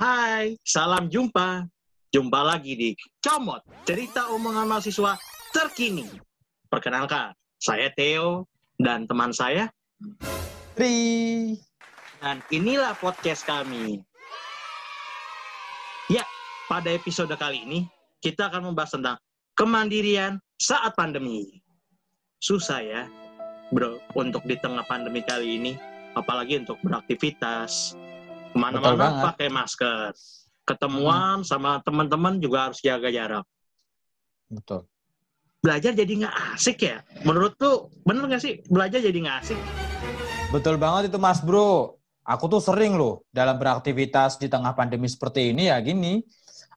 Hai, salam jumpa. Jumpa lagi di Comot, cerita omongan mahasiswa terkini. Perkenalkan, saya Theo dan teman saya. Tri. Dan inilah podcast kami. Ya, pada episode kali ini kita akan membahas tentang kemandirian saat pandemi. Susah ya, bro, untuk di tengah pandemi kali ini, apalagi untuk beraktivitas, ke mana-mana pakai masker, ketemuan sama teman-teman juga harus jaga jarak. Betul. Belajar jadi nggak asik ya? Menurut tuh bener nggak sih belajar jadi nggak asik? Betul banget itu Mas Bro. Aku tuh sering loh dalam beraktivitas di tengah pandemi seperti ini ya gini.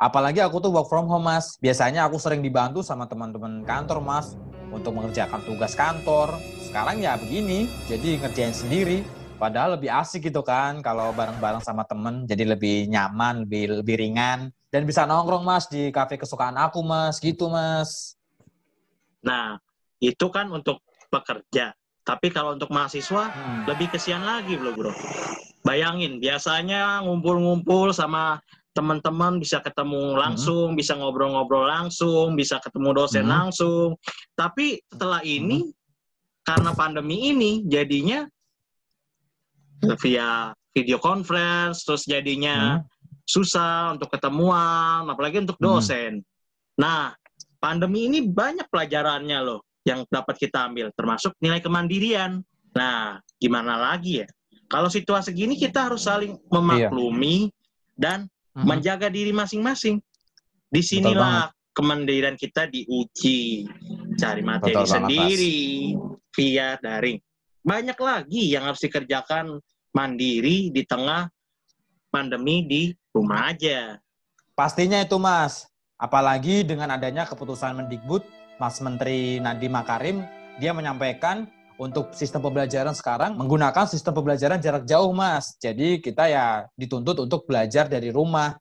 Apalagi aku tuh work from home Mas. Biasanya aku sering dibantu sama teman-teman kantor Mas untuk mengerjakan tugas kantor. Sekarang ya begini, jadi ngerjain sendiri. Padahal lebih asik gitu kan kalau bareng-bareng sama temen, jadi lebih nyaman, lebih lebih ringan dan bisa nongkrong Mas di kafe kesukaan aku Mas, gitu Mas. Nah, itu kan untuk pekerja. Tapi kalau untuk mahasiswa Hmm. lebih kesian lagi bro bro. Bayangin, biasanya ngumpul-ngumpul sama teman-teman bisa ketemu langsung, bisa ngobrol-ngobrol langsung, bisa ketemu dosen Hmm. langsung. Tapi setelah ini, karena pandemi ini, jadinya via video conference, terus jadinya Hmm. susah untuk ketemuan, apalagi untuk Hmm. dosen. Nah, pandemi ini banyak pelajarannya loh yang dapat kita ambil, termasuk nilai kemandirian. Nah, gimana lagi ya? Kalau situasi gini kita harus saling memaklumi dan Mhm. menjaga diri masing-masing. Di sinilah kemandirian kita diuji, cari materi Betul banget, sendiri via daring. Banyak lagi yang harus dikerjakan mandiri di tengah pandemi di rumah aja. Pastinya itu Mas. Apalagi dengan adanya keputusan Mendikbud, Mas Menteri Nadiem Makarim, dia menyampaikan untuk sistem pembelajaran sekarang menggunakan sistem pembelajaran jarak jauh Mas. Jadi kita ya dituntut untuk belajar dari rumah.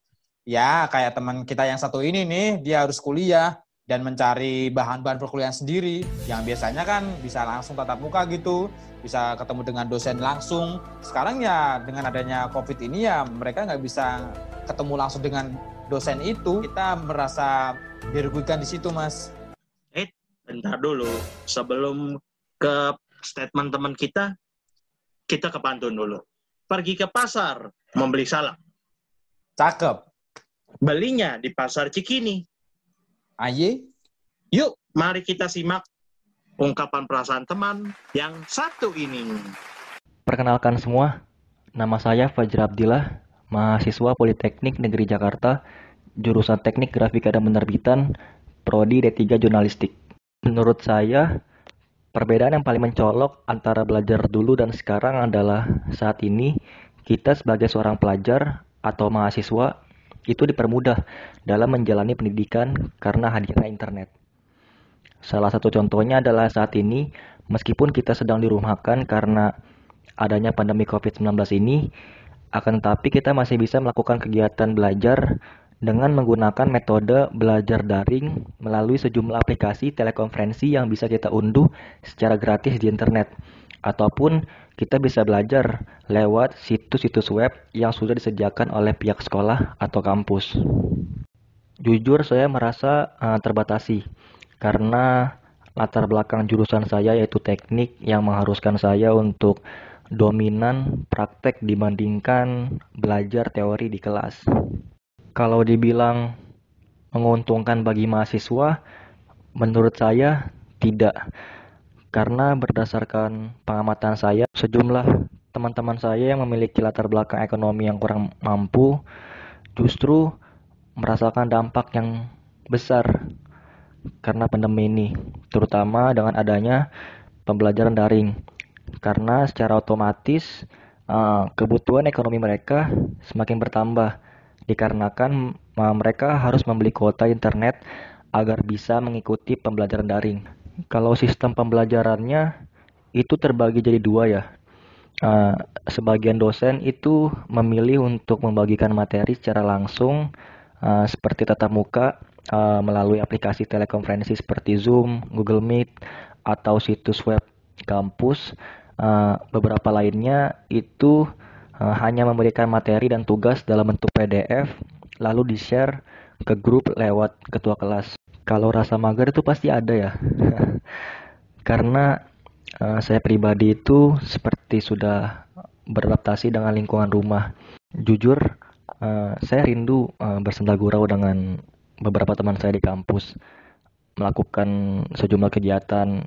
Ya kayak teman kita yang satu ini nih, dia harus kuliah dan mencari bahan-bahan perkuliahan sendiri. Yang biasanya kan bisa langsung tatap muka gitu, bisa ketemu dengan dosen langsung. Sekarang ya dengan adanya COVID ini ya mereka nggak bisa ketemu langsung dengan dosen itu kita merasa dirugikan di situ mas Bentar dulu, sebelum ke statement teman kita, kita ke pantun dulu. Pergi ke pasar, membeli salak. cakep Belinya di pasar Cikini. Aye Yuk, mari kita simak ungkapan perasaan teman yang satu ini. Perkenalkan semua, nama saya Fajr Abdillah, mahasiswa Politeknik Negeri Jakarta, jurusan Teknik Grafika dan Penerbitan, Prodi D3 Jurnalistik. Menurut saya, perbedaan yang paling mencolok antara belajar dulu dan sekarang adalah saat ini kita sebagai seorang pelajar atau mahasiswa itu dipermudah dalam menjalani pendidikan karena hadirnya internet. Salah satu contohnya adalah saat ini, meskipun kita sedang dirumahkan karena adanya pandemi COVID-19 ini, akan tetapi kita masih bisa melakukan kegiatan belajar dengan menggunakan metode belajar daring melalui sejumlah aplikasi telekonferensi yang bisa kita unduh secara gratis di internet. Ataupun kita bisa belajar lewat situs-situs web yang sudah disediakan oleh pihak sekolah atau kampus. Jujur saya merasa eh, terbatasi karena latar belakang jurusan saya yaitu teknik yang mengharuskan saya untuk dominan praktek dibandingkan belajar teori di kelas. Kalau dibilang menguntungkan bagi mahasiswa, menurut saya tidak. Karena berdasarkan pengamatan saya, sejumlah teman-teman saya yang memiliki latar belakang ekonomi yang kurang mampu justru merasakan dampak yang besar karena pandemi ini, terutama dengan adanya pembelajaran daring. Karena secara otomatis eh, kebutuhan ekonomi mereka semakin bertambah dikarenakan eh, mereka harus membeli kuota internet agar bisa mengikuti pembelajaran daring. Kalau sistem pembelajarannya itu terbagi jadi dua ya. Eh, sebagian dosen itu memilih untuk membagikan materi secara langsung eh, seperti tatap muka eh, melalui aplikasi telekonferensi seperti Zoom, Google Meet, atau situs web kampus. Eh, beberapa lainnya itu uh, hanya memberikan materi dan tugas dalam bentuk PDF, lalu di-share ke grup lewat ketua kelas. Kalau rasa mager itu pasti ada ya, karena uh, saya pribadi itu seperti sudah beradaptasi dengan lingkungan rumah. Jujur, uh, saya rindu uh, gurau dengan beberapa teman saya di kampus, melakukan sejumlah kegiatan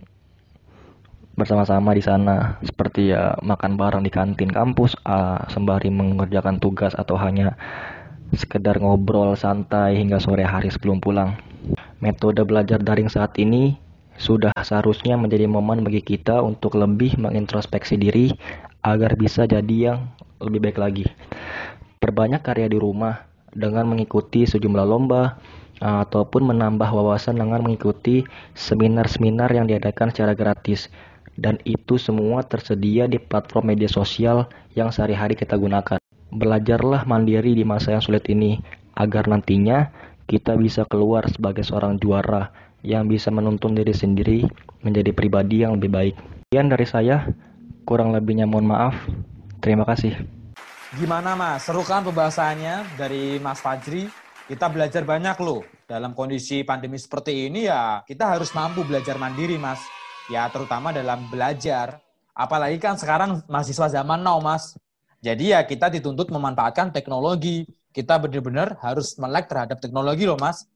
bersama-sama di sana seperti ya makan bareng di kantin kampus uh, sembari mengerjakan tugas atau hanya sekedar ngobrol santai hingga sore hari sebelum pulang. Metode belajar daring saat ini sudah seharusnya menjadi momen bagi kita untuk lebih mengintrospeksi diri agar bisa jadi yang lebih baik lagi. Perbanyak karya di rumah dengan mengikuti sejumlah lomba ataupun menambah wawasan dengan mengikuti seminar-seminar yang diadakan secara gratis dan itu semua tersedia di platform media sosial yang sehari-hari kita gunakan. Belajarlah mandiri di masa yang sulit ini agar nantinya kita bisa keluar sebagai seorang juara yang bisa menuntun diri sendiri menjadi pribadi yang lebih baik. Sekian dari saya, kurang lebihnya mohon maaf. Terima kasih. Gimana Mas? Seru kan pembahasannya dari Mas Fajri? Kita belajar banyak loh. Dalam kondisi pandemi seperti ini ya kita harus mampu belajar mandiri Mas ya terutama dalam belajar. Apalagi kan sekarang mahasiswa zaman now, Mas. Jadi ya kita dituntut memanfaatkan teknologi. Kita benar-benar harus melek terhadap teknologi loh, Mas.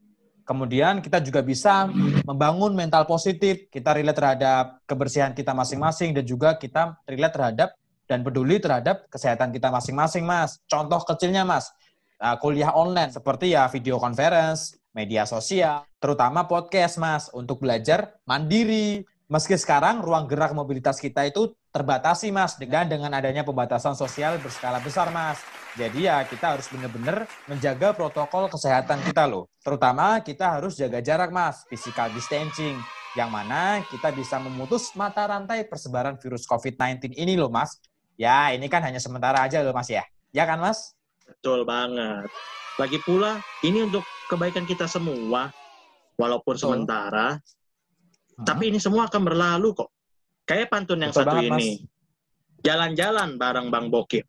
Kemudian kita juga bisa membangun mental positif. Kita relate terhadap kebersihan kita masing-masing dan juga kita relate terhadap dan peduli terhadap kesehatan kita masing-masing, Mas. Contoh kecilnya, Mas, nah, kuliah online seperti ya video conference, media sosial, terutama podcast, Mas, untuk belajar mandiri, meski sekarang ruang gerak mobilitas kita itu terbatasi mas dengan dengan adanya pembatasan sosial berskala besar mas. Jadi ya kita harus benar-benar menjaga protokol kesehatan kita loh. Terutama kita harus jaga jarak mas, physical distancing. Yang mana kita bisa memutus mata rantai persebaran virus COVID-19 ini loh mas. Ya ini kan hanya sementara aja loh mas ya. Ya kan mas? Betul banget. Lagi pula ini untuk kebaikan kita semua. Walaupun Betul. sementara, tapi ini semua akan berlalu kok. Kayak pantun yang Betul satu banget, ini. Jalan-jalan bareng Bang Bokir.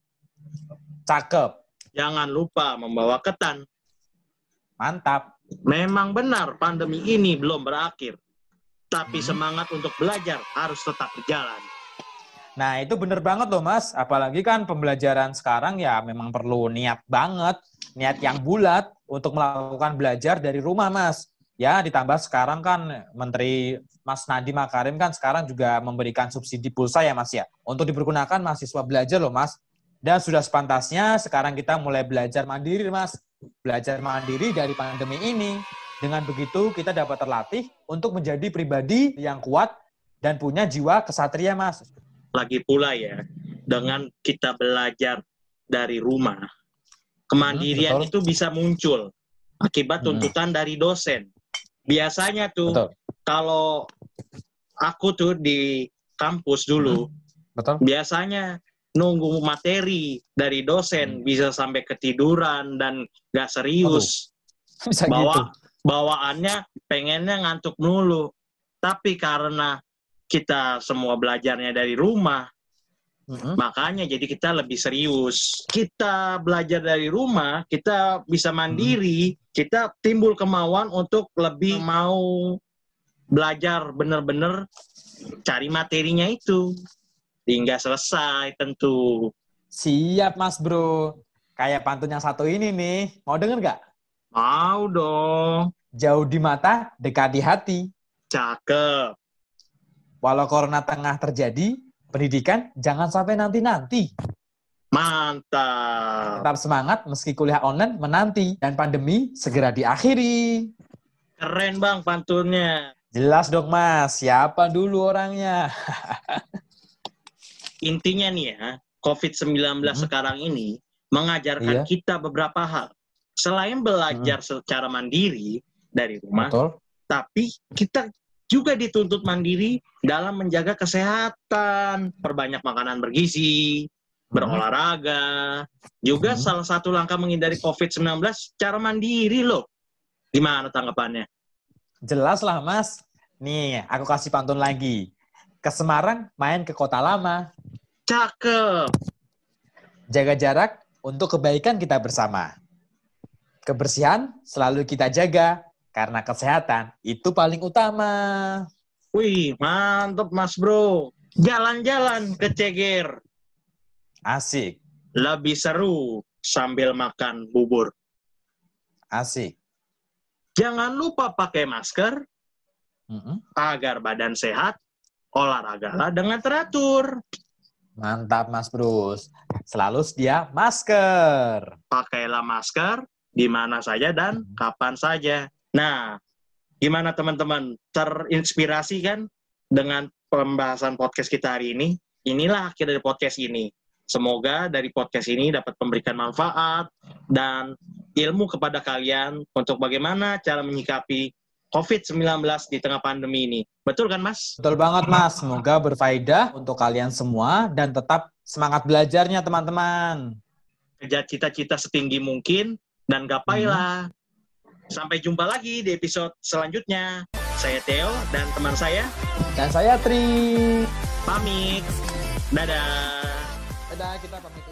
Cakep. Jangan lupa membawa ketan. Mantap. Memang benar pandemi ini belum berakhir. Tapi hmm. semangat untuk belajar harus tetap berjalan. Nah, itu benar banget loh, Mas. Apalagi kan pembelajaran sekarang ya memang perlu niat banget, niat yang bulat untuk melakukan belajar dari rumah, Mas. Ya, ditambah sekarang kan Menteri Mas Nadiem Makarim kan sekarang juga memberikan subsidi pulsa ya Mas ya. Untuk dipergunakan mahasiswa belajar loh Mas. Dan sudah sepantasnya sekarang kita mulai belajar mandiri Mas. Belajar mandiri dari pandemi ini. Dengan begitu kita dapat terlatih untuk menjadi pribadi yang kuat dan punya jiwa kesatria Mas. Lagi pula ya, dengan kita belajar dari rumah, kemandirian hmm, itu bisa muncul akibat hmm. tuntutan hmm. dari dosen biasanya tuh Betul. kalau aku tuh di kampus dulu hmm. Betul. biasanya nunggu materi dari dosen hmm. bisa sampai ketiduran dan gak serius Bisa bawa gitu. bawaannya pengennya ngantuk mulu tapi karena kita semua belajarnya dari rumah Mm-hmm. Makanya jadi kita lebih serius. Kita belajar dari rumah, kita bisa mandiri, mm-hmm. kita timbul kemauan untuk lebih mau belajar benar-benar cari materinya itu hingga selesai tentu. Siap Mas Bro. Kayak pantun yang satu ini nih. Mau denger nggak? Mau dong. Jauh di mata, dekat di hati. Cakep. Walau corona tengah terjadi, pendidikan jangan sampai nanti-nanti. Mantap. Tetap semangat meski kuliah online menanti dan pandemi segera diakhiri. Keren bang pantunnya. Jelas dong mas, siapa dulu orangnya? Intinya nih ya, COVID-19 hmm. sekarang ini mengajarkan iya. kita beberapa hal. Selain belajar hmm. secara mandiri dari rumah, Betul. tapi kita juga dituntut mandiri dalam menjaga kesehatan, perbanyak makanan bergizi, berolahraga. Juga hmm. salah satu langkah menghindari COVID-19 cara mandiri loh. Gimana tanggapannya? Jelas lah mas. Nih, aku kasih pantun lagi. Ke Semarang, main ke kota lama. Cakep. Jaga jarak untuk kebaikan kita bersama. Kebersihan selalu kita jaga karena kesehatan itu paling utama. Wih, mantep Mas Bro. Jalan-jalan ke Ceger. Asik, Lebih seru sambil makan bubur. asik. Jangan lupa pakai masker Mm-mm. agar badan sehat. Olahragalah dengan teratur. Mantap Mas Bruce. Selalu sedia masker. Pakailah masker di mana saja dan kapan saja. Nah, gimana teman-teman? Terinspirasi kan dengan pembahasan podcast kita hari ini? Inilah akhir dari podcast ini. Semoga dari podcast ini dapat memberikan manfaat dan ilmu kepada kalian untuk bagaimana cara menyikapi COVID-19 di tengah pandemi ini. Betul kan, Mas? Betul banget Mas. Semoga berfaedah untuk kalian semua dan tetap semangat belajarnya teman-teman. Kejar cita-cita setinggi mungkin dan gapailah. Sampai jumpa lagi di episode selanjutnya. Saya Theo dan teman saya Dan saya Tri. pamit. Dadah. Dadah, kita pamit.